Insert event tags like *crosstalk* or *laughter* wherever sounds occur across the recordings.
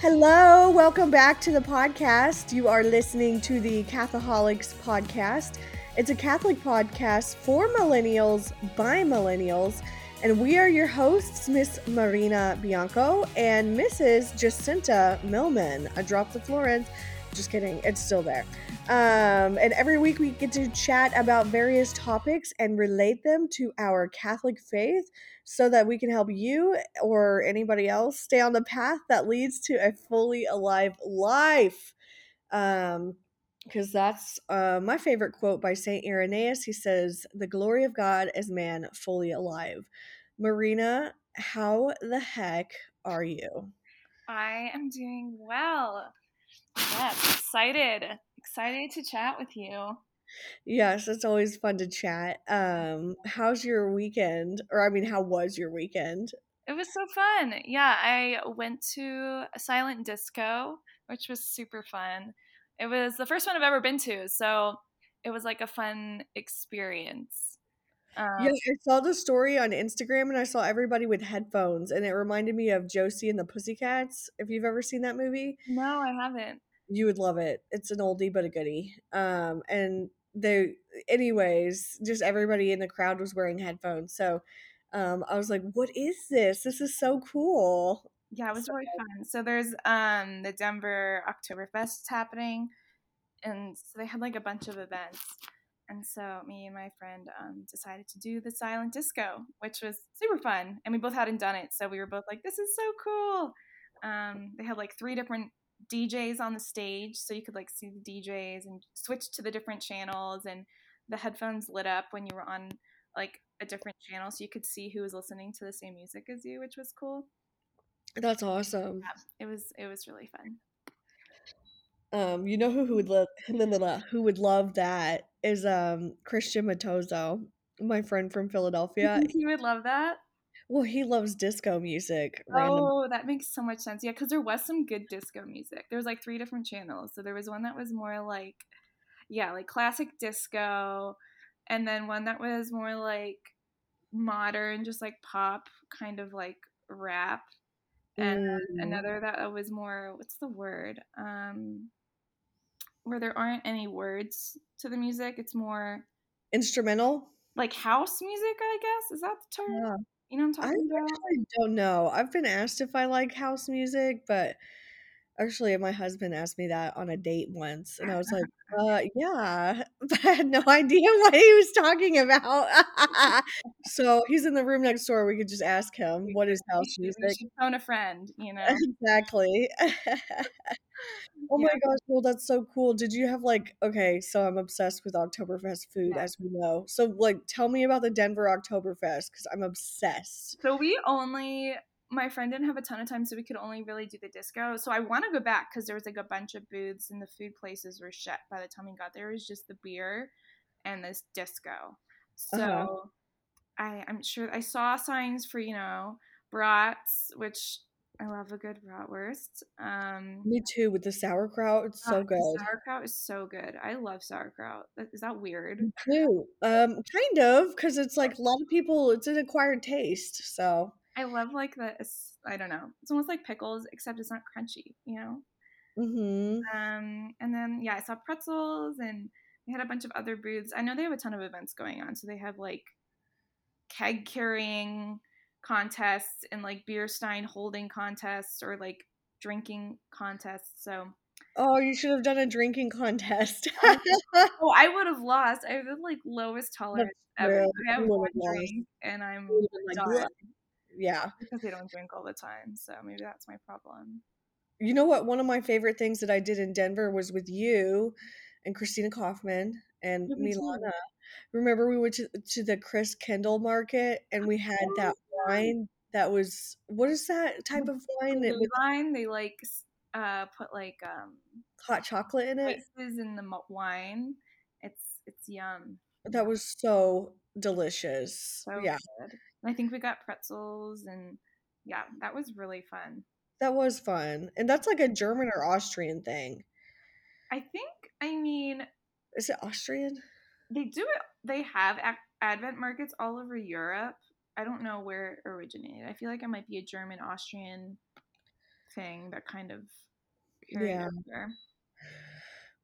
Hello, welcome back to the podcast. You are listening to the Catholics podcast. It's a Catholic podcast for millennials by millennials, and we are your hosts, Miss Marina Bianco and Mrs. Jacinta Millman. I dropped the Florence. Just kidding, it's still there. Um, and every week we get to chat about various topics and relate them to our Catholic faith so that we can help you or anybody else stay on the path that leads to a fully alive life. Um, because that's uh, my favorite quote by St. Irenaeus. He says, The glory of God is man fully alive. Marina, how the heck are you? I am doing well. Yes, excited. Excited to chat with you. Yes, it's always fun to chat. Um, how's your weekend? Or I mean, how was your weekend? It was so fun. Yeah, I went to a silent disco, which was super fun. It was the first one I've ever been to, so it was like a fun experience. Um, yeah, I saw the story on Instagram and I saw everybody with headphones, and it reminded me of Josie and the Pussycats. If you've ever seen that movie, no, I haven't. You would love it. It's an oldie but a goodie. Um, and they anyways just everybody in the crowd was wearing headphones. So um i was like what is this? This is so cool. Yeah it was so, really fun. So there's um the denver oktoberfest happening and so they had like a bunch of events. And so me and my friend um, decided to do the silent disco which was super fun and we both hadn't done it. So we were both like this is so cool. Um, they had like three different DJs on the stage, so you could like see the DJs and switch to the different channels, and the headphones lit up when you were on like a different channel, so you could see who was listening to the same music as you, which was cool. That's awesome. Yeah, it was it was really fun. Um, you know who, who would love *laughs* who would love that is um Christian Matozo, my friend from Philadelphia. *laughs* he would love that. Well, he loves disco music. Random. Oh, that makes so much sense. Yeah, because there was some good disco music. There was like three different channels. So there was one that was more like, yeah, like classic disco, and then one that was more like modern, just like pop, kind of like rap, and mm. another that was more what's the word? Um, where there aren't any words to the music. It's more instrumental, like house music. I guess is that the term? Yeah. You know what I'm talking I about? I don't know. I've been asked if I like house music, but actually my husband asked me that on a date once and I was like, *laughs* uh yeah. *laughs* But I had no idea *laughs* what he was talking about. so he's in the room next door. We could just ask him what is house music. phone a friend, you know. Exactly. Oh my gosh, well that's so cool. Did you have like okay, so I'm obsessed with Oktoberfest food yeah. as we know. So like tell me about the Denver Oktoberfest cuz I'm obsessed. So we only my friend didn't have a ton of time so we could only really do the disco. So I want to go back cuz there was like a bunch of booths and the food places were shut by the time we got there. It was just the beer and this disco. Uh-huh. So uh-huh. I I'm sure I saw signs for, you know, brats which I love a good bratwurst. Um, Me too. With the sauerkraut, it's so good. Sauerkraut is so good. I love sauerkraut. Is that weird? Me too. Um, kind of, because it's like a lot of people. It's an acquired taste. So I love like the. I don't know. It's almost like pickles, except it's not crunchy. You know. Mm-hmm. Um, and then yeah, I saw pretzels, and they had a bunch of other booths. I know they have a ton of events going on, so they have like keg carrying contests and like beer stein holding contests or like drinking contests. So Oh, you should have done a drinking contest. *laughs* oh, I would have lost. I have the like lowest tolerance ever. I have one drink and I'm like. Yeah. Because they don't drink all the time. So maybe that's my problem. You know what? One of my favorite things that I did in Denver was with you and Christina Kaufman and Milana. Remember we went to, to the Kendall market and we had that wine that was what is that type of wine? It was wine. They like uh put like um hot chocolate in it. Spices in the wine. It's it's yum. That was so delicious. So yeah. Good. I think we got pretzels and yeah, that was really fun. That was fun. And that's like a German or Austrian thing. I think I mean is it Austrian? They do it. They have Advent markets all over Europe. I don't know where it originated. I feel like it might be a German, Austrian thing that kind of Yeah. over.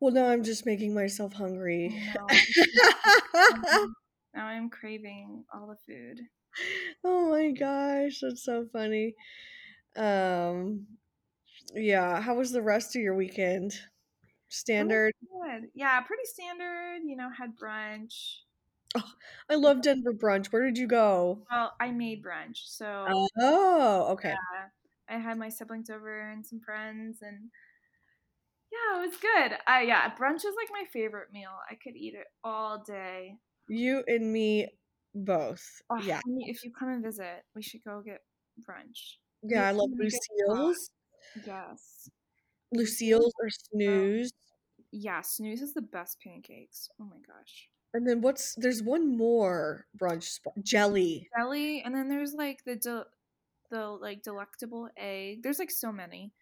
Well, now I'm just making myself hungry. Now, *laughs* now I'm craving all the food. oh my gosh, that's so funny. Um yeah, how was the rest of your weekend? Standard. Yeah, pretty standard. You know, had brunch. Oh, I love Denver brunch. Where did you go? Well, I made brunch, so Oh, okay. yeah, I had my siblings over and some friends, and yeah, it was good. Uh, yeah, brunch is like my favorite meal. I could eat it all day. You and me both. Oh, Yeah. you- if you come and visit, we should go get brunch. Yeah, I love really good spot. Lucille's. Yes. Lucille's or Snooze. Yeah, Snooze is the best pancakes. Oh my gosh. And then what's there's one more brunch spot. Jelly. Jelly, and then there's like the del- the like delectable egg. There's like so many.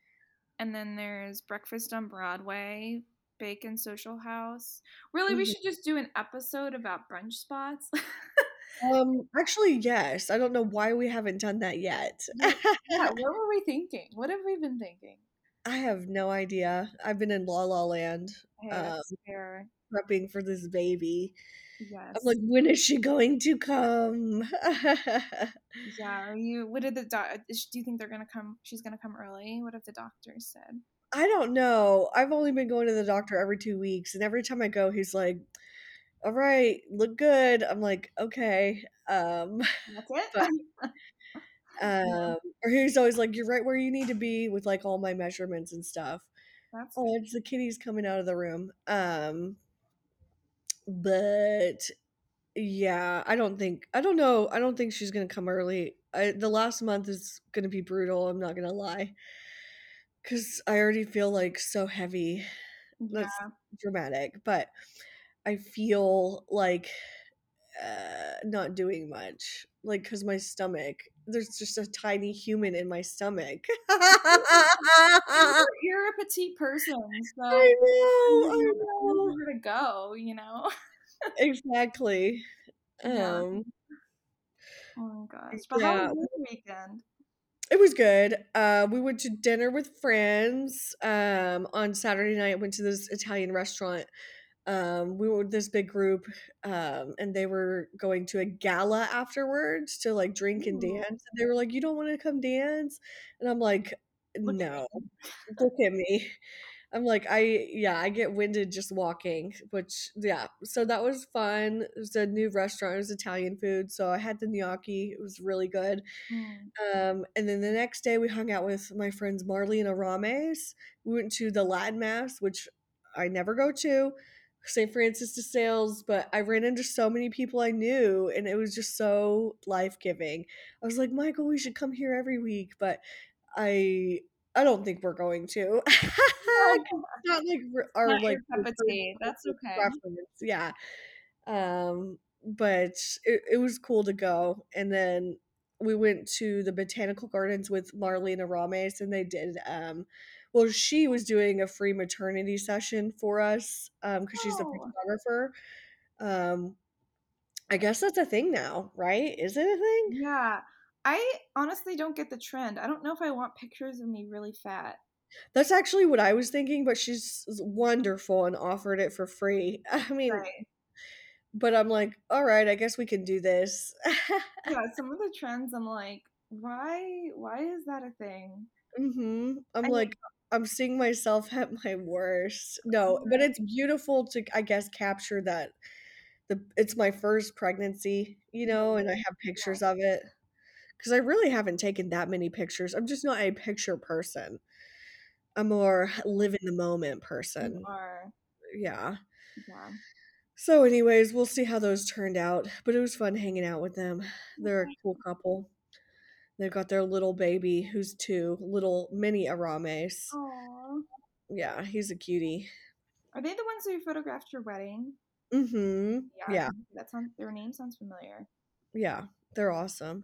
And then there's breakfast on Broadway, Bacon Social House. Really, we Mhm. should just do an episode about brunch spots. Um actually yes. I don't know why we haven't done that yet. yeah, *laughs* what were we thinking? What have we been thinking? I have no idea. I've been in La La Land Um, prepping for this baby. Yes. I'm like, when is she going to come? *laughs* yeah. Are you? What did the doc? Do you think they're gonna come? She's gonna come early. What have the doctors said? I don't know. I've only been going to the doctor every two weeks, and every time I go, he's like, "All right, look good." I'm like, "Okay." Um, That's it. *laughs* But- *laughs* um, *laughs* or he's always like, "You're right where you need to be" with like all my measurements and stuff. That's Oh, it's the kitties coming out of the room. Um, but yeah, I don't think I don't know. I don't think she's gonna come early. I, the last month is gonna be brutal. I'm not gonna lie, because I already feel like so heavy. yeah. That's dramatic, but I feel like uh, not doing much. Like, cause my stomach, there's just a tiny human in my stomach. You're, a *laughs* petite person, so I know, I know. where to go. You know. Exactly. *laughs* Yeah. Um, Oh my gosh. But how was your weekend? it was good. Uh, we went to dinner with friends. Um, on Saturday night, went to this Italian restaurant. Um, we were this big group, um, and they were going to a gala afterwards to like drink and dance. And they were like, "You don't want to come dance?" And I'm like, "No, look at me." I'm like, I yeah, I get winded just walking, which yeah. So that was fun. It was a new restaurant. It was Italian food, so I had the gnocchi. It was really good. Mm. Um, and then the next day we hung out with my friends Marley and Arames. We went to the Latin Mass, which I never go to, St. Francis de Sales, but I ran into so many people I knew and it was just so life giving. I was like, Michael, we should come here every week, but I I don't think we're going to. *laughs* Not like our Not like cup of tea. That's *laughs* okay. preference. Yeah. Um, but it, it was cool to go. And then we went to the botanical gardens with Marlene Arames and they did um well she was doing a free maternity session for us um because she's a Oh. photographer. Um I guess that's a thing now, right? Is it a thing? Yeah. I honestly don't get the trend. I don't know if I want pictures of me really fat. That's actually what I was thinking, but she's wonderful and offered it for free. *laughs* I mean, Right. but I'm like, all right, I guess we can do this. Yeah, *laughs* some of the trends I'm like, why why is that a thing? hmm I'm I like, I'm seeing myself *laughs* at my worst. No, but it's beautiful to, I guess, capture that. The it's my first pregnancy, you know, and I have pictures of it because I really haven't taken that many pictures. I'm just not a picture person. I'm more live in the moment person. You are Yeah. yeah. So, anyways, we'll see how those turned out. But it was fun hanging out with them. They're a cool couple. They've got their little baby who's two, little mini Arames. Aww. Yeah, he's a cutie. Are they the ones who photographed your wedding? Mm-hmm. Yeah, yeah. That sounds their name sounds familiar. yeah, they're awesome.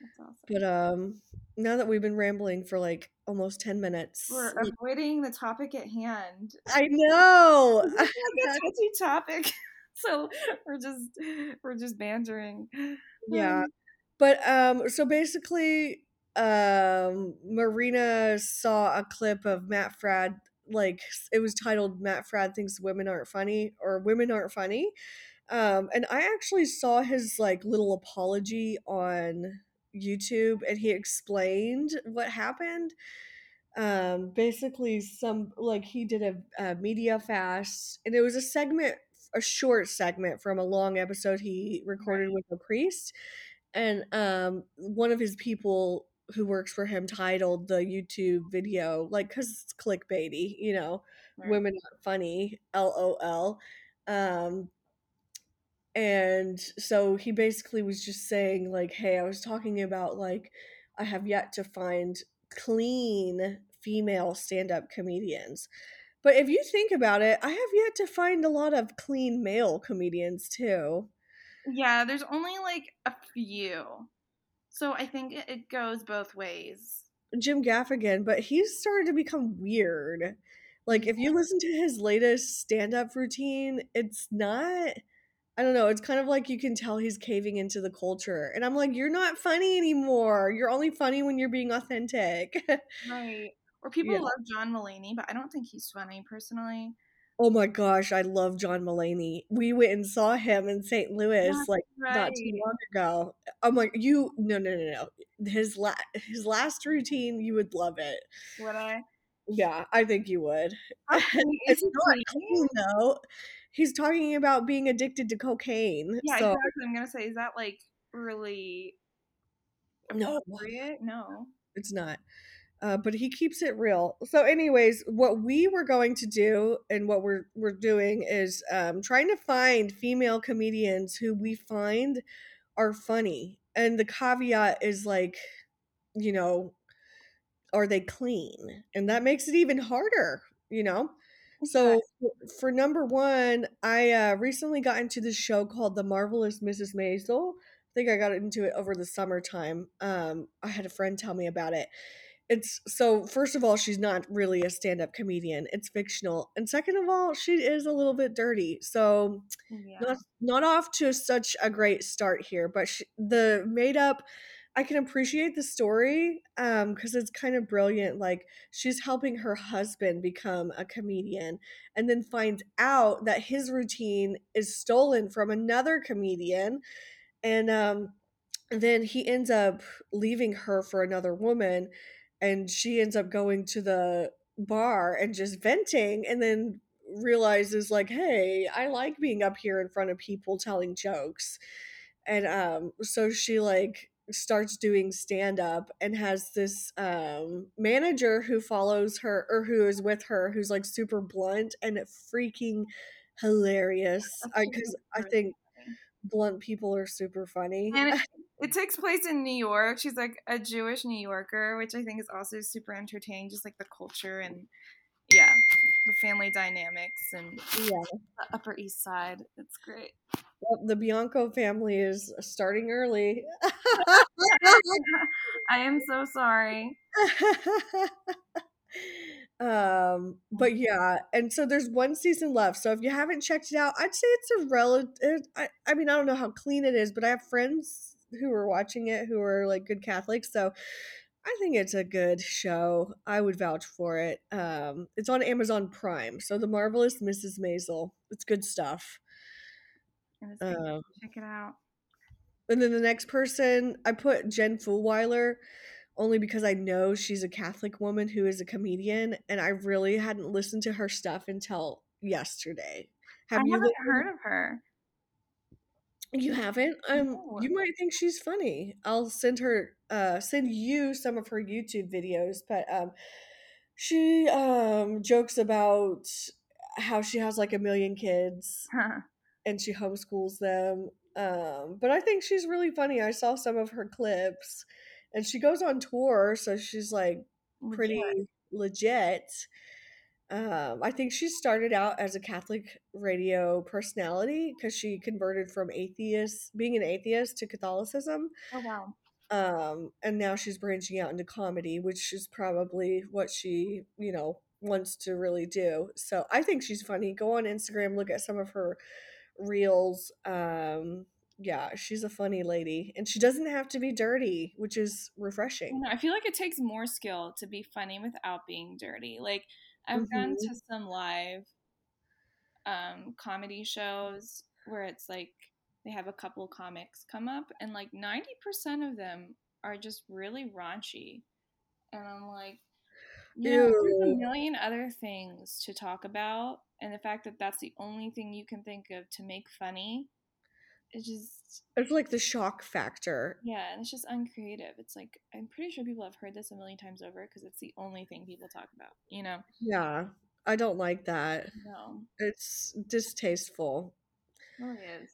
That's awesome. But um, now that we've been rambling for like almost ten minutes, We're avoiding the topic at hand. I know. It's *laughs* like *laughs* a touchy topic. *laughs* So we're just we're just bantering. yeah, but um, so basically, um, Marina saw a clip of Matt Fradd, like it was titled "Matt Fradd thinks women aren't funny" or "Women aren't funny," um, and I actually saw his like little apology on YouTube, and he explained what happened. Um, basically, some like he did a, a media fast, and it was a segment, a short segment from a long episode he recorded with a priest and um one of his people who works for him titled the YouTube video like cuz it's clickbaity, you know, Right. women are funny, lol. Um and so he basically was just saying like, "Hey, I was talking about like I have yet to find clean female stand-up comedians." But if you think about it, I have yet to find a lot of clean male comedians too. Yeah, there's only like a few. So I think it, goes both ways. Jim Gaffigan, but he's started to become weird. Like if you listen to his latest stand-up routine, it's not I don't know, it's kind of like you can tell he's caving into the culture. And I'm like, you're not funny anymore. You're only funny when you're being authentic. *laughs* Right. Or people Yeah. love John Mulaney, but I don't think he's funny personally. Oh my gosh, I love John Mulaney. We went and saw him in St. Louis That's like not too long ago. I'm like, you no no no no. His la- his last routine, you would love it. Would I? Yeah, I think you would. *laughs* Clean- it's not clean? clean though. He's talking about being addicted to cocaine. Yeah, so exactly. I'm gonna say, is that like really no, appropriate? No. it's not. Uh, but he keeps it real. So, anyways, what we were going to do and what we're we're doing is um, trying to find female comedians who we find are funny. And the caveat is like, you know, are they clean? And that makes it even harder, you know? So for number one, I uh, recently got into this show called The Marvelous Mrs. Maisel. I think I got into it over the summertime. Um, I had a friend tell me about it. It's so first of all, she's not really a stand-up comedian. It's fictional. And second of all, she is a little bit dirty. So Yeah. not not off to such a great start here, but she, the made up I can appreciate the story um cuz it's kind of brilliant like she's helping her husband become a comedian and then finds out that his routine is stolen from another comedian and um then he ends up leaving her for another woman and she ends up going to the bar and just venting and then realizes like hey i like being up here in front of people telling jokes and um so she like starts doing stand up and has this um manager who follows her or who is with her who's like super blunt and freaking hilarious That's *laughs* I i think. Blunt people are super funny And it, *laughs* it takes place in New York. She's like a Jewish New Yorker, which I think is also super entertaining, just like the culture and yeah, the family dynamics and yeah the Upper East Side. It's great. Well, the Bianco family is starting early. *laughs* *laughs* I am so sorry. Um, but yeah, and so there's one season left. So if you haven't checked it out, I'd say it's a relative. I, I mean, I don't know how clean it is, but I have friends who are watching it who are like good Catholics. So I think it's a good show. I would vouch for it. Um, it's on Amazon Prime. So the marvelous Mrs. Maisel. It's good stuff. Um, Check it out. And then the next person, I put Jen Fulweiler only because I know she's a Catholic woman who is a comedian, and I really hadn't listened to her stuff until yesterday. Have I you? haven't heard of her. You haven't? Um, No. you might think she's funny. I'll send her, uh, send you some of her YouTube videos. But um, she um jokes about how she has like a million kids and she homeschools them. Um, but I think she's really funny. I saw some of her clips, and she goes on tour, so she's like pretty legit. Um, I think she started out as a Catholic radio personality because she converted from atheist, being an atheist, to Catholicism. Oh wow. Um, and now she's branching out into comedy, which is probably what she, you know, wants to really do. So I think she's funny. Go on Instagram, look at some of her reels. Um, yeah, she's a funny lady, and she doesn't have to be dirty, which is refreshing. I feel like it takes more skill to be funny without being dirty. Like I've gone hmm to some live um, comedy shows where it's like they have a couple comics come up, and like ninety percent of them are just really raunchy, and I'm like, you know, there's a million other things to talk about, and the fact that that's the only thing you can think of to make funny, it just It's like the shock factor. yeah, and it's just uncreative. It's like I'm pretty sure people have heard this a million times over because it's the only thing people talk about. You know? Yeah, I don't like that. No, It's distasteful. it really is.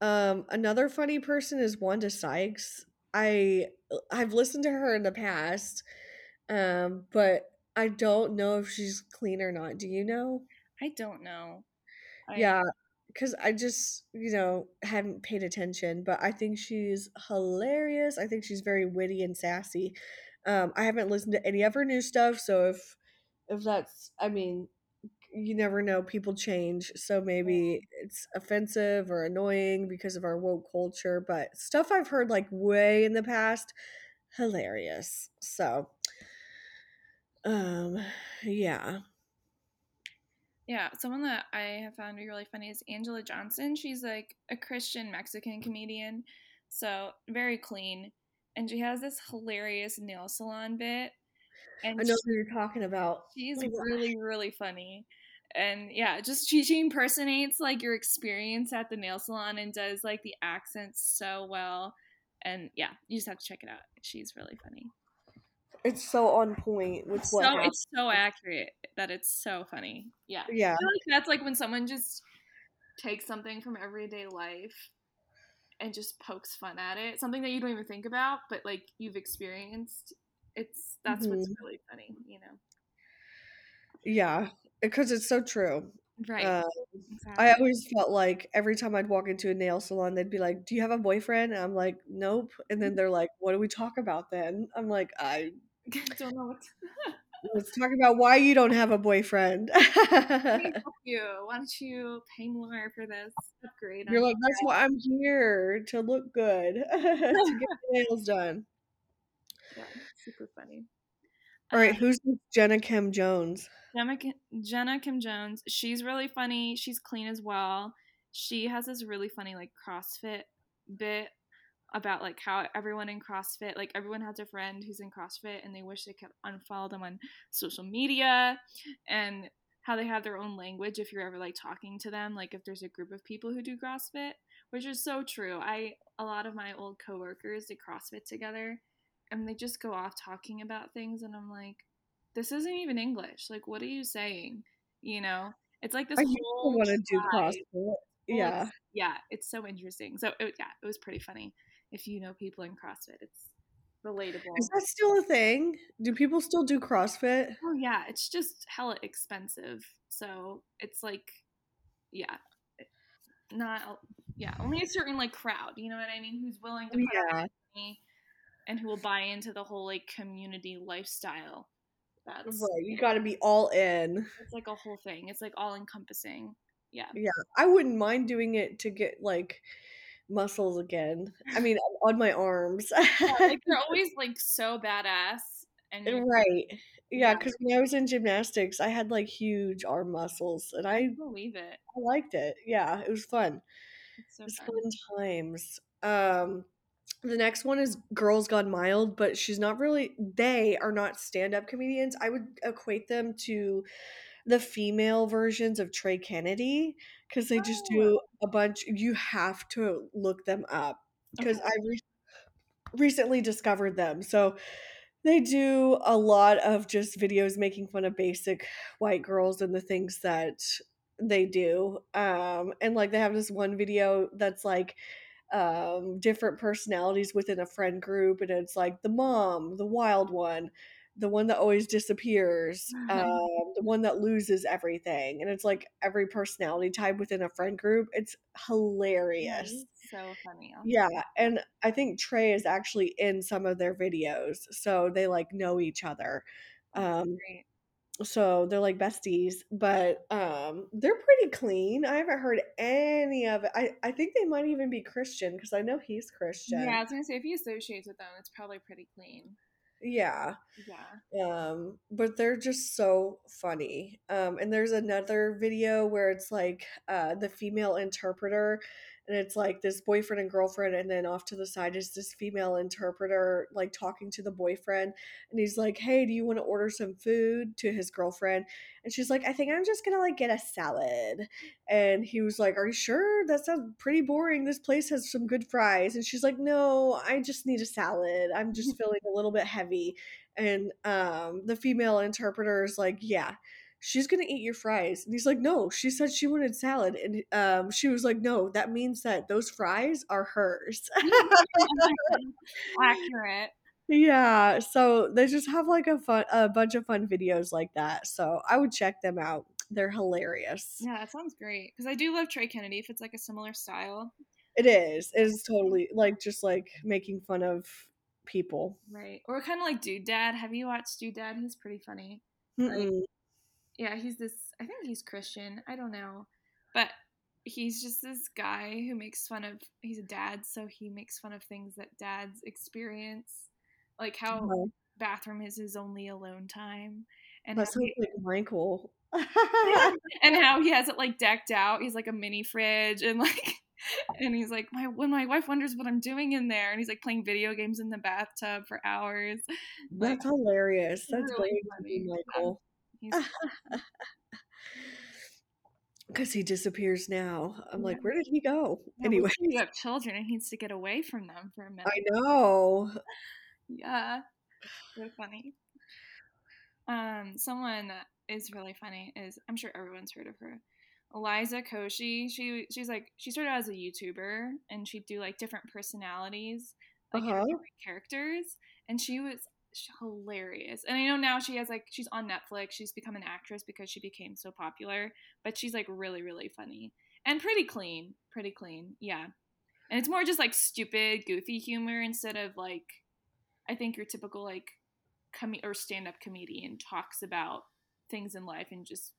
Um, another funny person is Wanda Sykes. I I've listened to her in the past, um, but I don't know if she's clean or not. Do you know? I don't know. I Yeah, because I just, you know, hadn't paid attention, but I think she's hilarious. I think she's very witty and sassy. Um, I haven't listened to any of her new stuff, so if if that's, I mean, you never know, people change, so maybe it's offensive or annoying because of our woke culture, but stuff I've heard like way in the past, hilarious. So, um, yeah. Yeah, someone that I have found to be really funny is Angela Johnson. She's like a Christian Mexican comedian, so very clean, and she has this hilarious nail salon bit, and I know who you're talking about. she's really really funny. And yeah, just she, she impersonates like your experience at the nail salon and does like the accents so well. And yeah, you just have to check it out. She's really funny. It's so on point with what so happened. it's so accurate that it's so funny. Yeah. Yeah. Like that's like when someone just takes something from everyday life and just pokes fun at it, something that you don't even think about, but like you've experienced. It's that's what's Mhm. really funny, you know. Yeah, because it's so true. Right. Uh, exactly. I always felt like every time I'd walk into a nail salon, they'd be like, "Do you have a boyfriend?" And I'm like, "Nope." And then *laughs* they're like, "What do we talk about then?" I'm like, "I *laughs* don't know what to *laughs* let's talk about why you don't have a boyfriend." *laughs* Help you. Why don't you pay more for this upgrade? You're like, "That's why I'm here to look good, to get nails done." yeah, super funny. All right, Um, who's this Jenna Kim Jones? Jenna, Kim, Jenna Kim Jones. She's really funny. She's clean as well. She has this really funny like CrossFit bit about like how everyone in CrossFit, like everyone has a friend who's in CrossFit and they wish they could unfollow them on social media and how they have their own language if you're ever like talking to them, like if there's a group of people who do CrossFit, which is so true. I a lot of my old coworkers did CrossFit together and they just go off talking about things and I'm like, this isn't even English. Like what are you saying? You know? It's like this I whole want to do. CrossFit. Yeah. it's, yeah, it's so interesting. So it, yeah, it was pretty funny. If you know people in CrossFit, it's relatable. Is that still a thing? Do people still do CrossFit? Oh yeah, it's just hella expensive. So it's like, yeah, not yeah, only a certain like crowd. You know what I mean? Who's willing to oh, put Yeah. money and who will buy into the whole like community lifestyle. That's Right. You got to be all in. it's like a whole thing. It's like all encompassing. Yeah. Yeah. I wouldn't mind doing it to get like muscles again. I mean, on my arms. Yeah, like they're *laughs* always like so badass and right. Yeah, Yeah. because when I was in gymnastics, I had like huge arm muscles and I, I believe it. I liked it. Yeah, it was fun. It's so It's fun. fun times. Um, the next one is Girls Gone Mild, but she's not really. They are not stand-up comedians. I would equate them to the female versions of Trey Kennedy because they just Oh. do a bunch. You have to look them up because Okay. I re- recently discovered them. So they do a lot of just videos making fun of basic white girls and the things that they do. Um, and like they have this one video that's like um different personalities within a friend group and it's like the mom, the wild one, the one that always disappears, um, the one that loses everything. And it's like every personality type within a friend group. It's hilarious. So funny. Yeah, and I think Trey is actually in some of their videos, so they like know each other. Um, so they're like besties, but um they're pretty clean. I haven't heard any of it. I I think they might even be Christian because I know he's Christian. Yeah, I was gonna say if he associates with them, it's probably pretty clean. Yeah. Yeah. Um, but they're just so funny. Um, and there's another video where it's like uh the female interpreter and it's like this boyfriend and girlfriend and then off to the side is this female interpreter like talking to the boyfriend and he's like hey do you want to order some food? to his girlfriend and she's like i think i'm just gonna like get a salad. And he was like are you sure? That sounds pretty boring. This place has some good fries. And she's like no i just need a salad. I'm just *laughs* feeling a little bit heavy. And um the female interpreter is like yeah she's gonna eat your fries and he's like no she said she wanted salad and um she was like no that means that those fries are hers *laughs* Accurate. yeah so they just have like a fun a bunch of fun videos like that so i would check them out they're hilarious Yeah, that sounds great. Because I do love Trey Kennedy if it's like a similar style. it is it is totally like just like making fun of people Right. Or kind of like Dude Dad. Have you watched Dude Dad? He's pretty funny. Yeah, he's this, I think he's Christian. I don't know. But he's just this guy who makes fun of, he's a dad, so he makes fun of things that dads experience. Like how Uh-huh. bathroom is his only alone time. And that sounds like michael *laughs* *laughs* and how he has it like decked out. He's like a mini fridge and like *laughs* and he's like my when my wife wonders what I'm doing in there and he's like playing video games in the bathtub for hours. Like, that's hilarious that's really funny. michael *laughs* because he disappears now i'm Yeah. like where did he go yeah, anyway you have children and he needs to get away from them for a minute. i know *laughs* Yeah. They're funny. Um, someone that is really funny is I'm sure everyone's heard of her. Eliza Koshy. She she's like she started out as a YouTuber and she'd do like different personalities, like Uh-huh. different characters, and she was hilarious. And I know now she has like she's on Netflix. She's become an actress because she became so popular. But she's like really really funny and pretty clean, pretty clean. Yeah, and it's more just like stupid, goofy humor instead of like I think your typical like com- or stand up comedian talks about things in life and just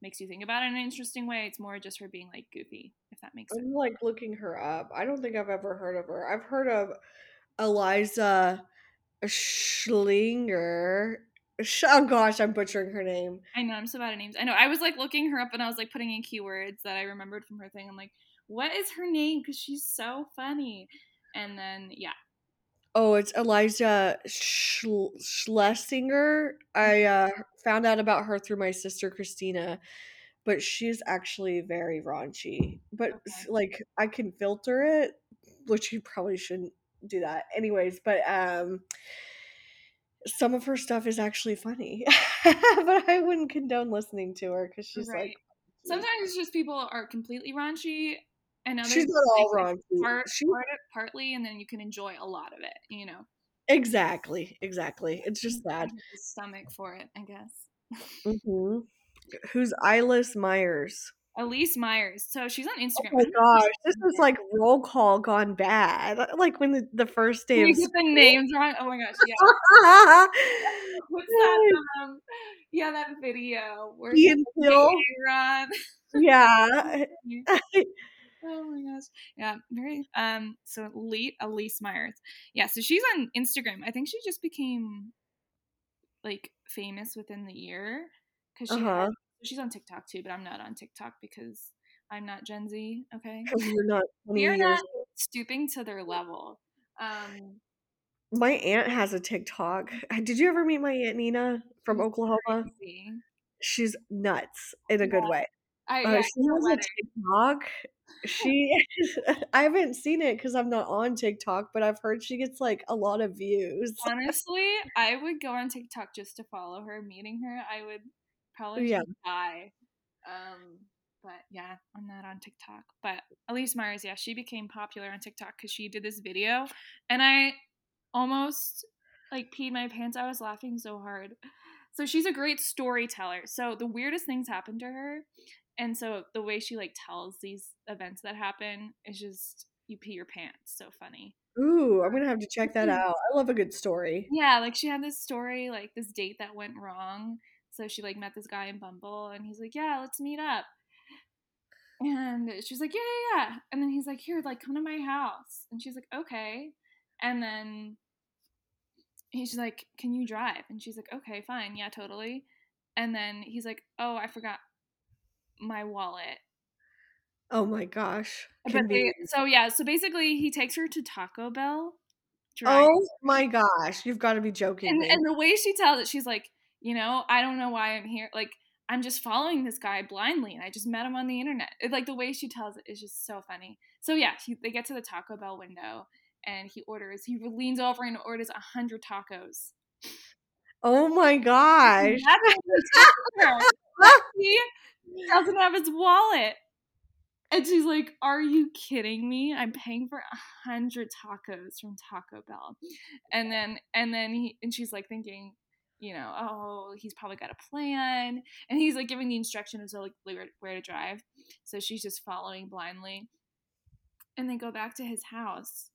makes you think about it in an interesting way. It's more just her being like goofy, if that makes sense. I'm like looking her up. I don't think I've ever heard of her. I've heard of Eliza Schlinger. Oh gosh, I'm butchering her name. I know I'm so bad at names. I know I was like looking her up and I was like putting in keywords that I remembered from her thing. I'm like, what is her name? Because she's so funny. And then yeah, Oh, it's Iliza Schl- Shlesinger. I uh, found out about her through my sister Christina, but she's actually very raunchy. But Okay. like, I can filter it, which you probably shouldn't do that, anyways. But um, some of her stuff is actually funny, *laughs* but I wouldn't condone listening to her because she's Right. like, sometimes it's just people are completely raunchy, and others she's not all like, raunchy. part, She part it partly, and then you can enjoy a lot of it. You know, exactly, exactly. It's just that. stomach for it, I guess. hmm Who's Eyeless Myers? Elyse Myers. So she's on Instagram. Oh my I don't know if gosh, this is like roll call gone bad. Like when the, the first day You get the names wrong. Oh my gosh, yeah. *laughs* What's that? Um, yeah, that video where Ian Hill. Ron. *laughs* *laughs* Yeah. Oh my gosh. Yeah, very um so Elite Elyse Myers. Yeah, so she's on Instagram. I think she just became like famous within the year cuz she Uh-huh. She's on TikTok too, but I'm not on TikTok because I'm not Gen Z, okay? You're not *laughs* 20 They're not stooping to their level. Um My aunt has a TikTok. Did you ever meet my aunt Nina from Oklahoma? crazy. She's nuts in a good way. I Uh, yeah, she has a. TikTok. She, *laughs* I haven't seen it because I'm not on TikTok, but I've heard she gets like a lot of views. Honestly, I would go on TikTok just to follow her. Meeting her, I would probably Yeah. die. Um, but yeah, I'm not on TikTok. But Elyse Myers, yeah, she became popular on TikTok because she did this video, and I almost like peed my pants. I was laughing so hard. So she's a great storyteller. So the weirdest things happen to her, and so the way she like tells these events that happen is just you pee your pants. So funny. Ooh, I'm gonna have to check that out. I love a good story. Yeah, like she had this story, like this date that went wrong. So she like met this guy in Bumble, and he's like, "Yeah, let's meet up." And she's like, "Yeah, yeah, yeah." And then he's like, "Here, like, come to my house." And she's like, "Okay." And then he's like, "Can you drive?" And she's like, "Okay, fine, yeah, totally." And then he's like, "Oh, I forgot my wallet." Oh my gosh. But they, so yeah, so basically, he takes her to Taco Bell. drives Oh my gosh. You've got to be joking and and the way she tells it, she's like, you know, I don't know why I'm here. Like, I'm just following this guy blindly, and I just met him on the internet. It, like the way she tells it is just so funny. So yeah, he, they get to the Taco Bell window, and he orders. He leans over and orders a hundred tacos. oh my gosh. That's what he tells her. he doesn't have his wallet. And she's like, Are you kidding me? I'm paying for a hundred tacos from Taco Bell. And then and then he and she's like thinking, you know, oh, he's probably got a plan. And he's like giving the instructions of like where, where to drive. So she's just following blindly. And they go back to his house.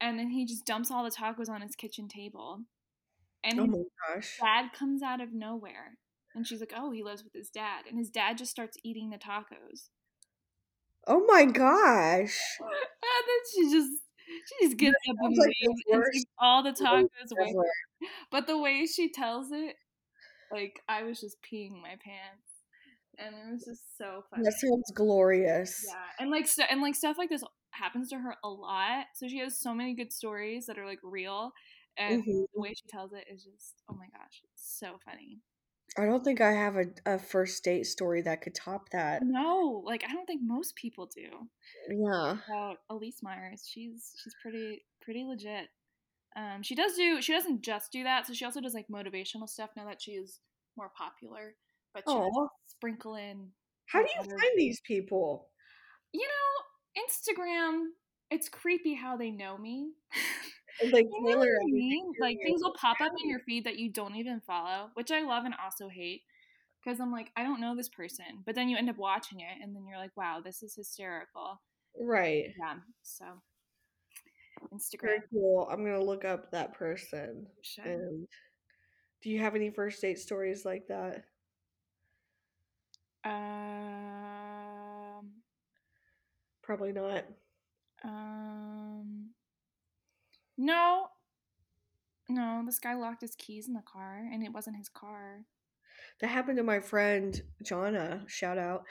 And then he just dumps all the tacos on his kitchen table. And Oh his my gosh. dad comes out of nowhere. And she's like, oh, he lives with his dad. And his dad just starts eating the tacos. Oh my gosh. *laughs* And then she just she just gets up and like leaves takes all the tacos. Ever. But the way she tells it, like I was just peeing my pants. And it was just so funny. That sounds glorious. Yeah. And like st- and like stuff like this happens to her a lot. So she has so many good stories that are like real. And Mhm. the way she tells it is just oh my gosh, it's so funny. I don't think I have a, a first date story that could top that. No, like I don't think most people do. Yeah. about Elyse Myers. She's she's pretty pretty legit. Um, she does do she doesn't just do that, so she also does like motivational stuff now that she is more popular. But she Aw. sprinkle in. How do you find these people? You know, Instagram. It's creepy how they know me. *laughs* *laughs* Like You know what I mean? Like things will pop up in your feed that you don't even follow, which I love and also hate. Because I'm like, I don't know this person. But then you end up watching it and then you're like, wow, this is hysterical. Right. Yeah. So Instagram. Very cool. I'm gonna look up that person. Should. And do you have any first date stories like that? Um, Probably not. um, no, no. This guy locked his keys in the car, and it wasn't his car. That happened to my friend Jonna. Shout out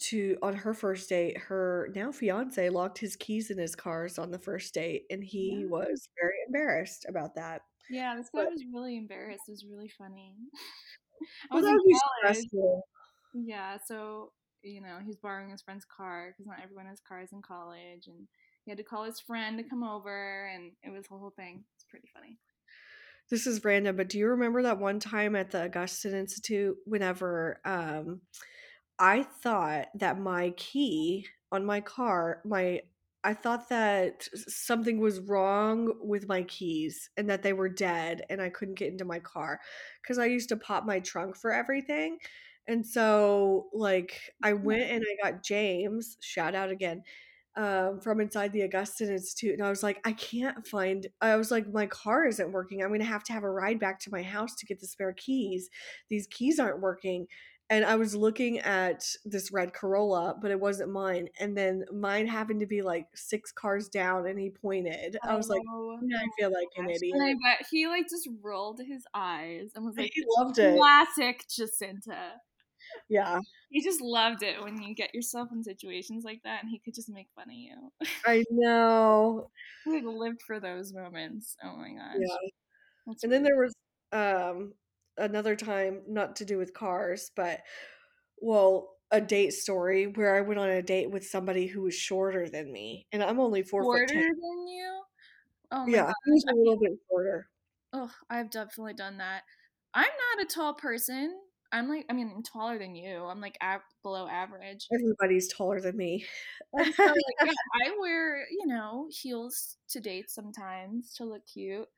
to on her first date. Her now fiance locked his keys in his cars on the first date, and he Yeah. was very embarrassed about that. Yeah, this guy But- was really embarrassed. It was really funny. *laughs* I Well, was that would stressful. Yeah, so you know he's borrowing his friend's car because not everyone has cars in college, and he had to call his friend to come over, and it was the whole thing. It's pretty funny. This is random, but do you remember that one time at the Augustine Institute whenever um I thought that my key on my car, my I thought that something was wrong with my keys and that they were dead and I couldn't get into my car cuz I used to pop my trunk for everything. And so like I went and I got James, shout out again, um, from inside the Augustine Institute, and I was like, I can't find. I was like, my car isn't working. I'm gonna have to have a ride back to my house to get the spare keys. These keys aren't working. And I was looking at this red Corolla, but it wasn't mine. And then mine happened to be like six cars down, and he pointed. I was like, Oh, "Yeah, I feel like an idiot. And I bet he like just rolled his eyes and was like, he loved it. classic Jacinta. Yeah, He just loved it when you get yourself in situations like that and he could just make fun of you. I know. *laughs* like lived for those moments. Oh my gosh. Yeah. That's And then there was um another time, not to do with cars, but well, a date story where I went on a date with somebody who was shorter than me, and I'm only four shorter foot ten. than you. Oh my Yeah, gosh. he was little bit shorter. Oh, I've definitely done that. I'm not a tall person. I'm like, I mean, I'm taller than you. I'm like av- below average. Everybody's taller than me. *laughs* So, like, yeah, *laughs* I wear, you know, heels to date sometimes to look cute.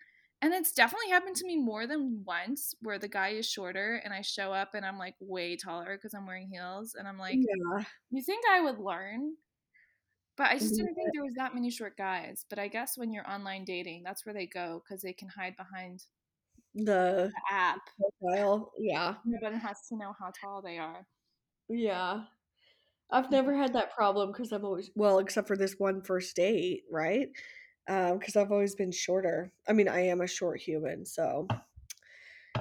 And it's definitely happened to me more than once where the guy is shorter and I show up and I'm like way taller because I'm wearing heels. And I'm like, yeah, you think I would learn? But I just mm-hmm. didn't think there was that many short guys. But I guess when you're online dating, that's where they go because they can hide behind the The app. profile. Yeah. Nobody has to know how tall they are. Yeah. I've never had that problem because I'm always well, except for this one first date, right? Uh, because I've always been shorter. I mean, I am a short human, so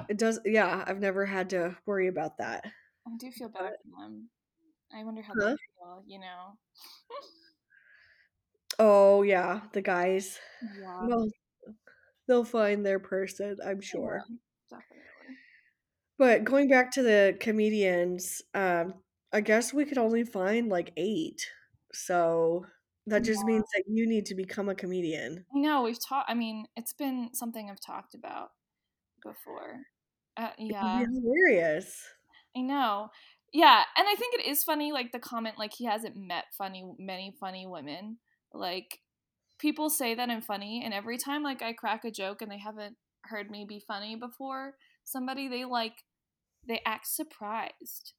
it does. Yeah, I've never had to worry about that. I do feel bad for them. I wonder how Huh? they feel, you know. Oh yeah, the guys. Yeah. Well, they'll find their person, I'm sure. Definitely. But going back to the comedians, um, I guess we could only find like eight. So that just means that you need to become a comedian. I know we've talked. I mean, it's been something I've talked about before. Uh, yeah, hilarious. I know. Yeah, and I think it is funny, like the comment, like he hasn't met funny, many funny women. Like people say that I'm funny, and every time like I crack a joke and they haven't heard me be funny before, somebody they like, they act surprised.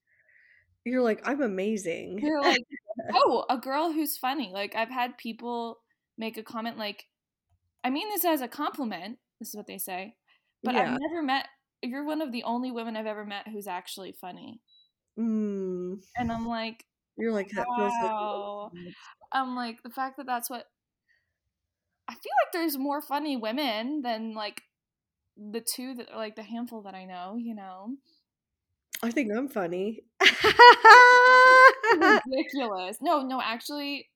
You're like, I'm amazing. They're like, *laughs* oh, a girl who's funny. Like I've had people make a comment like, I mean this as a compliment. This is what they say, but Yeah. I've never met. You're one of the only women I've ever met who's actually funny, Mm. and I'm like, You're like that feels like Wow. *laughs* I'm like the fact that that's what. I feel like there's more funny women than like the two that like the handful that I know. You know, I think I'm funny. *laughs* ridiculous. No, no, actually,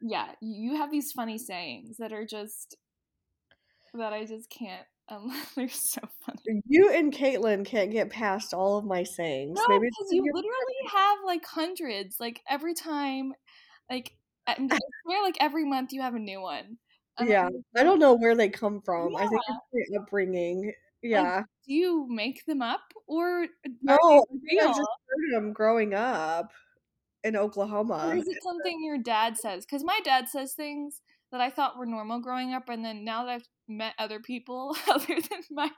yeah, you have these funny sayings that are just that I just can't. Um, *laughs* they're so funny. you and Caitlin can't get past all of my sayings. No, because you literally have like hundreds. Like every time, like I swear, like every month you have a new one. And Yeah, um, I'm don't know where they come from. I think it's my upbringing. Yeah. do you make them up or no, I they I just heard them growing up in Oklahoma. or is it something your dad says? Because my dad says things that I thought were normal growing up, and then now that I've met other people *laughs* other than my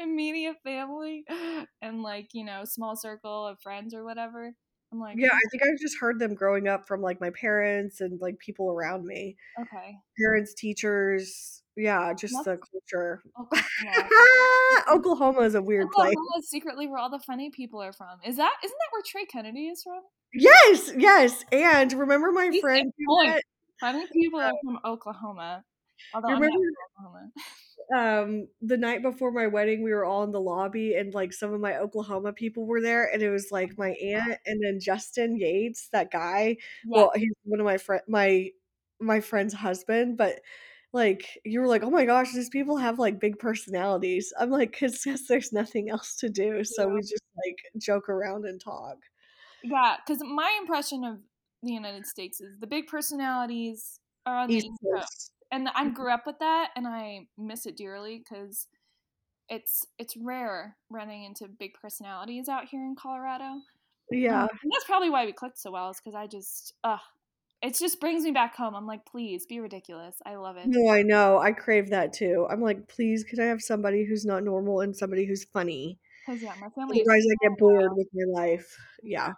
immediate family and like you know small circle of friends or whatever, I'm like, Yeah, I think I've just heard them growing up from like my parents and like people around me. okay, Parents, teachers. Yeah, just the culture. Oh, *laughs* Oklahoma. Oklahoma is a weird place. Is secretly where all the funny people are from. Is that isn't that where Trey Kennedy is from? Yes, yes. And remember my He's friend in who point. met- Funny people are from Oklahoma. Although You I'm not remember from Oklahoma. *laughs* um the night before my wedding we were all in the lobby and like some of my Oklahoma people were there and it was like my aunt and then Justin Yates, that guy. Yeah. Well, he's one of my friend my my friend's husband, but like you were like, "Oh my gosh, these people have like big personalities." I'm like, because *laughs* there's nothing else to do." So Yeah. we just like joke around and talk. Yeah, because my impression of the United States is the big personalities are on the East East Coast, Coast. And I grew up with that, and I miss it dearly because it's it's rare running into big personalities out here in Colorado. Yeah. Um, and that's probably why we clicked so well. Is because I just, ugh, it just brings me back home. I'm like, please be ridiculous. I love it. No, I know. I crave that too. I'm like, please, can I have somebody who's not normal and somebody who's funny? Because yeah, my family. is Otherwise, I get bored with my life. Yeah.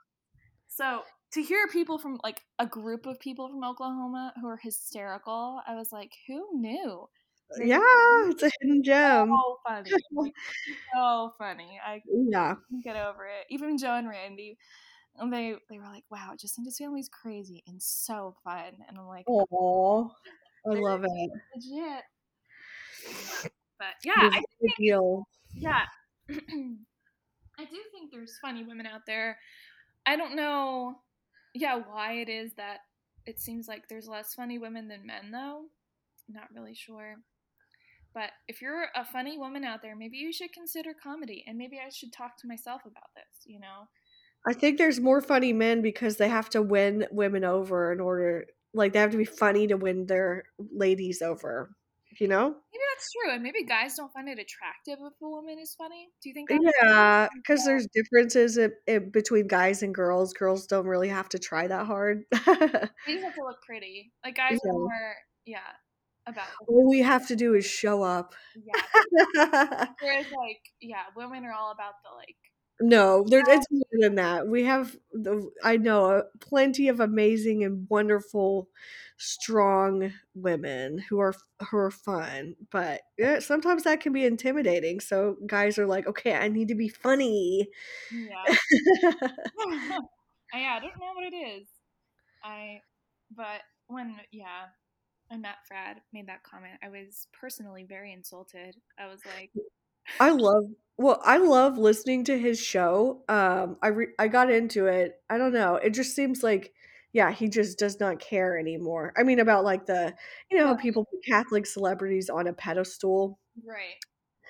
So to hear people from like a group of people from Oklahoma who are hysterical, I was like, who knew? Like, Yeah, it's a hidden gem. So funny, *laughs* so funny. I Yeah. couldn't get over it. Even Joe and Randy, and they they were like, "Wow, Jacinda's family's crazy and so fun," and I'm like, Oh, I love it. legit. But yeah, I big deal. yeah *clears throat* i do think there's funny women out there i don't know yeah why it is that it seems like there's less funny women than men though? Not really sure. But if you're a funny woman out there maybe you should consider comedy and maybe i should talk to myself about this you know? I think there's more funny men because they have to win women over in order, like, they have to be funny to win their ladies over. You know? maybe that's true and maybe guys don't find it attractive if a woman is funny do you think that's Yeah, because there's differences in, in, between guys and girls. Girls don't really have to try that hard. *laughs* they just have to look pretty like guys Yeah. are more yeah about All we *laughs* have to do is show up. yeah *laughs* Whereas, like, yeah, women are all about the like No, there, it's more than that. We have, the, I know, uh, plenty of amazing and wonderful, strong women who are who are fun, but yeah, sometimes that can be intimidating. So guys are like, okay, I need to be funny. Yeah. *laughs* *laughs* I, yeah, I don't know what it is. I, but when yeah, when Matt Fradd made that comment, I was personally very insulted. I was like, I love well, I love listening to his show. Um, I re- I got into it. I don't know. It just seems like, yeah, he just does not care anymore. I mean, about like the, you know, how people put Catholic celebrities on a pedestal. right,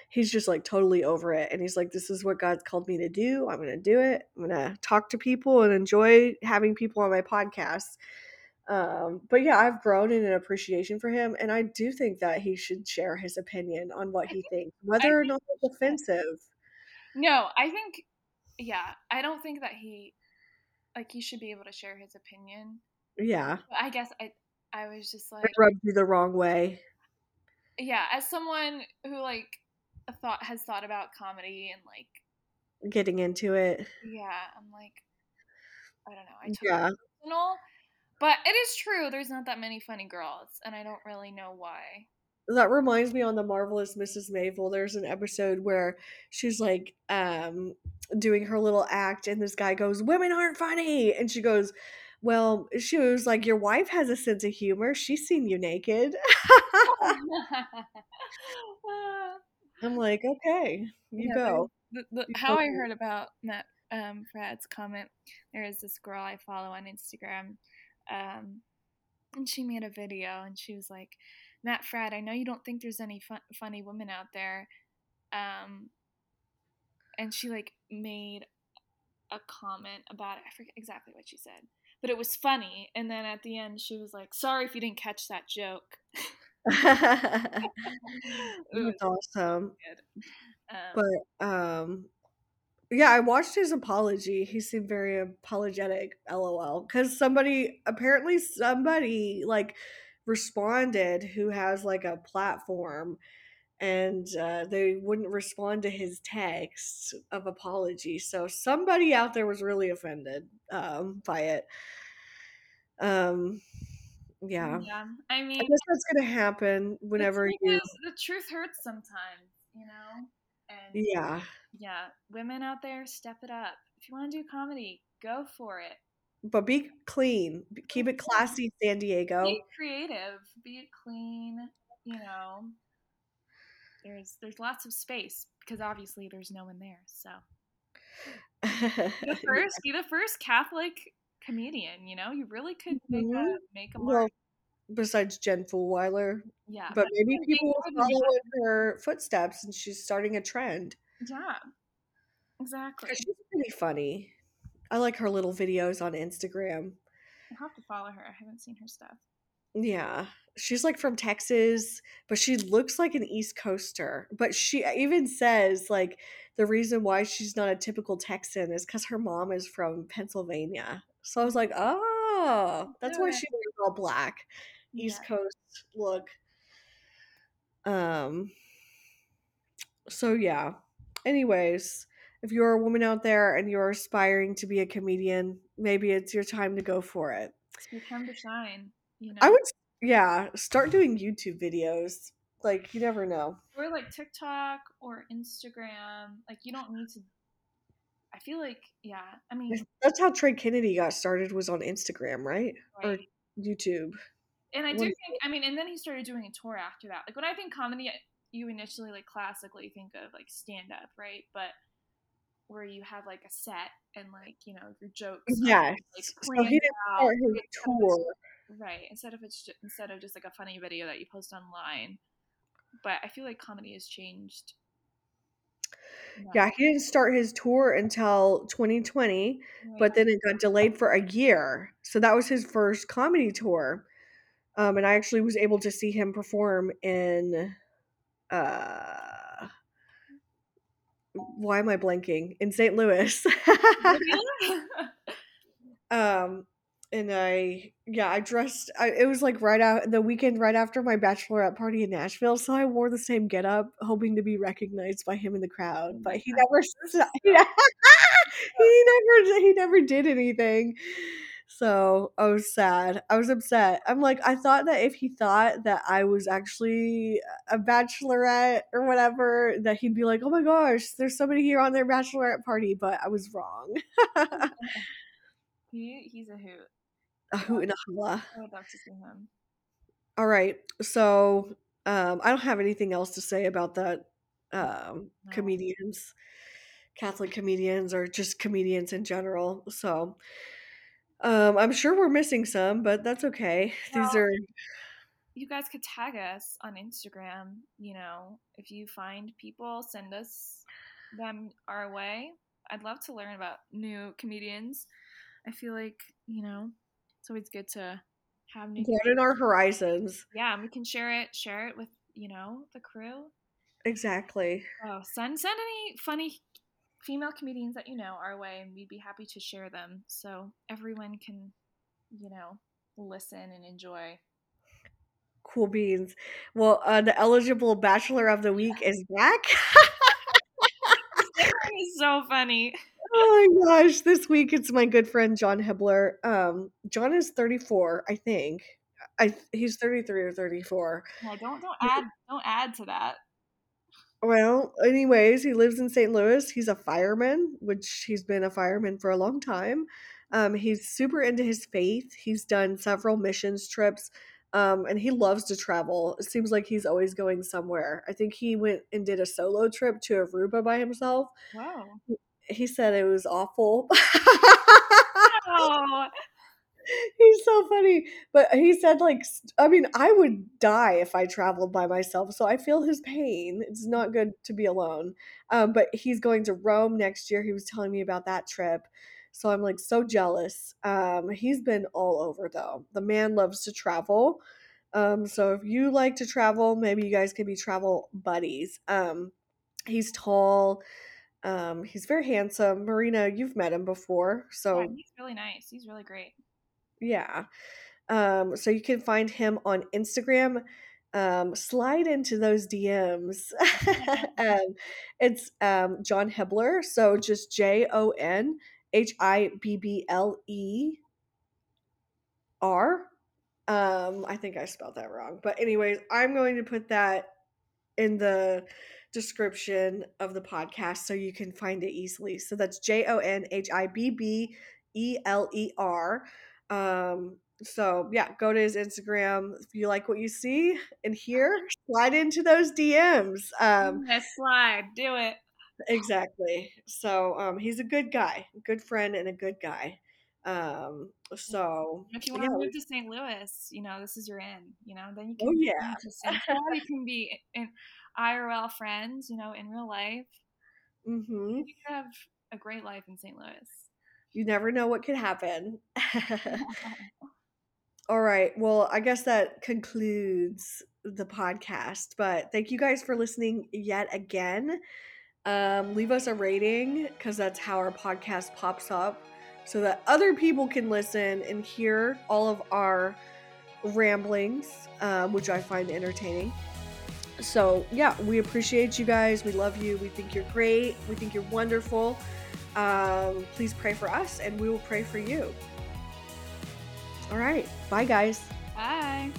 He's just like totally over it, and he's like, "This is what God's called me to do. I'm gonna do it. I'm gonna talk to people and enjoy having people on my podcast." Um, but yeah, I've grown in an appreciation for him, and I do think that he should share his opinion on what I he think thinks, I whether or not it's offensive. no, I think yeah, I don't think that he like he should be able to share his opinion. Yeah, But I guess I I was just it like rubbed you the wrong way. yeah, as someone who like thought has thought about comedy and like Getting into it. yeah, I'm like I don't know, I took Yeah. it personal. But it is true, there's not that many funny girls, and I don't really know why. That reminds me on the Marvelous Mrs. Maisel, there's an episode where she's like um doing her little act and this guy goes, Women aren't funny and she goes, Well, she was like, Your wife has a sense of humor. She's seen you naked. *laughs* I'm like, okay, you Yeah, go. the, the, You how I heard about Matt um, Fradd's comment, there is this girl I follow on Instagram, um, and she made a video, and she was like, "Matt Fradd, I know you don't think there's any fun- funny women out there," um, and she like made a comment about it. I forget exactly what she said, but it was funny. And then at the end, she was like, "Sorry if you didn't catch that joke." *laughs* *laughs* It was That's awesome. good. Um, But um yeah, I watched his apology. He seemed very apologetic, lol. Because somebody apparently somebody like responded who has like a platform and uh, they wouldn't respond to his text of apology. So somebody out there was really offended um, by it. Um, yeah, yeah, I mean, I guess that's gonna happen whenever truth you. is, the truth hurts sometimes, you know. And Yeah, yeah, women out there, step it up. If you want to do comedy, go for it. but be clean. Keep it classy, San Diego. Be creative. Be clean. You know, there's there's lots of space because obviously there's no one there. So be the *laughs* first, be the first Catholic comedian. You know, you really could make a Mhm. make a well, mark. besides Jen Fulwiler, Yeah, but maybe people will follow in her footsteps, and she's starting a trend. Yeah, exactly. she's pretty funny. I like her little videos on Instagram. I have to follow her. I haven't seen her stuff. Yeah. She's like from Texas, but she looks like an East Coaster. But she even says like the reason why she's not a typical Texan is because her mom is from Pennsylvania. So I was like, oh, that's why she wears all black. East Yeah. Coast look. Um so yeah. Anyways, if you're a woman out there and you're aspiring to be a comedian, maybe it's your time to go for it. It's your time to shine. You know, I would, yeah, start doing YouTube videos. Like, you never know. or like TikTok or Instagram. Like you don't need to. I feel like yeah. I mean, That's how Trey Kennedy got started, was on Instagram, right? Or. YouTube. And I do think, I mean, and then he started doing a tour after that. Like when I think comedy, you initially like classically think of like stand up, right? But where you have like a set and like you know your jokes, are, like So he didn't out, start his tour. right? Instead of it's just, instead of just like a funny video that you post online. But I feel like comedy has changed. No, Yeah, he didn't start his tour until 2020, but then it got delayed for a year. So that was his first comedy tour. Um, and I actually was able to see him perform in uh why am I blanking? In St. Louis. *laughs* Um and I yeah I dressed. I, it was like right out the weekend right after my bachelorette party in Nashville, so I wore the same getup, hoping to be recognized by him in the crowd. But he never *laughs* he never he never did anything. So I was sad. I was upset. I'm like, I thought that if he thought that I was actually a bachelorette or whatever, that he'd be like, oh my gosh, there's somebody here on their bachelorette party. But I was wrong. *laughs* he he's a hoot. a hoot and a holla. I would love to see him. All right. So um, I don't have anything else to say about that. Um, No. comedians, Catholic comedians, or just comedians in general. So um, I'm sure we're missing some, but that's okay. *laughs* These are You guys could tag us on Instagram. You know, if you find people, send us them our way. I'd love to learn about new comedians. I feel like you know, it's always good to have new. broaden our horizons. Yeah, and we can share it. Share it with you know the crew. Exactly. Oh, send send any funny female comedians that you know our way, and we'd be happy to share them so everyone can, you know, listen and enjoy. Cool beans. Well, uh, the eligible Bachelor of the Week is back. *laughs* It's so funny. *laughs* oh my gosh. This week it's my good friend Jon Hibbeler. Um, Jon is 34, I think. I he's 33 or 34. No, don't don't add don't add to that. Well, anyways, he lives in St. Louis. He's a fireman, which he's been a fireman for a long time. Um, he's super into his faith. He's done several missions trips, um, and he loves to travel. It seems like he's always going somewhere. I think he went and did a solo trip to Aruba by himself. Wow. He said it was awful. *laughs* Oh, *laughs* He's so funny. But he said, like, I mean, I would die if I traveled by myself. So I feel his pain. It's not good to be alone. Um, but he's going to Rome next year. He was telling me about that trip. So I'm like so jealous. Um, he's been all over though. The man loves to travel. Um, so if you like to travel, maybe you guys can be travel buddies. Um, he's tall. Um, he's very handsome. Marina, you've met him before. So yeah, he's really nice. He's really great. Yeah. Um, so you can find him on Instagram. Um, slide into those DMs. *laughs* um, it's um, Jon Hibbeler. So just J O N H I B B L E R. Um, I think I spelled that wrong. But, anyways, I'm going to put that in the description of the podcast so you can find it easily. So that's J O N H I B B E L E R. Um, so yeah, go to his Instagram if you like what you see and hear. Slide into those DMs. Um, yes, slide. Do it. exactly. So um, he's a good guy, good friend, and a good guy. Um, so If you want yeah, to move to St. Louis, you know this is your in. You know, then you can. Oh, yeah. you can be in IRL friends. You know, in real life, hmm you can have a great life in St. Louis. You never know what could happen. *laughs* *laughs* All right. Well, I guess that concludes the podcast. But thank you guys for listening yet again. Um, leave us a rating because that's how our podcast pops up so that other people can listen and hear all of our ramblings, um, which I find entertaining. So, yeah, we appreciate you guys. We love you. We think you're great. We think you're wonderful. Um, please pray for us and we will pray for you. All right. Bye, guys. Bye.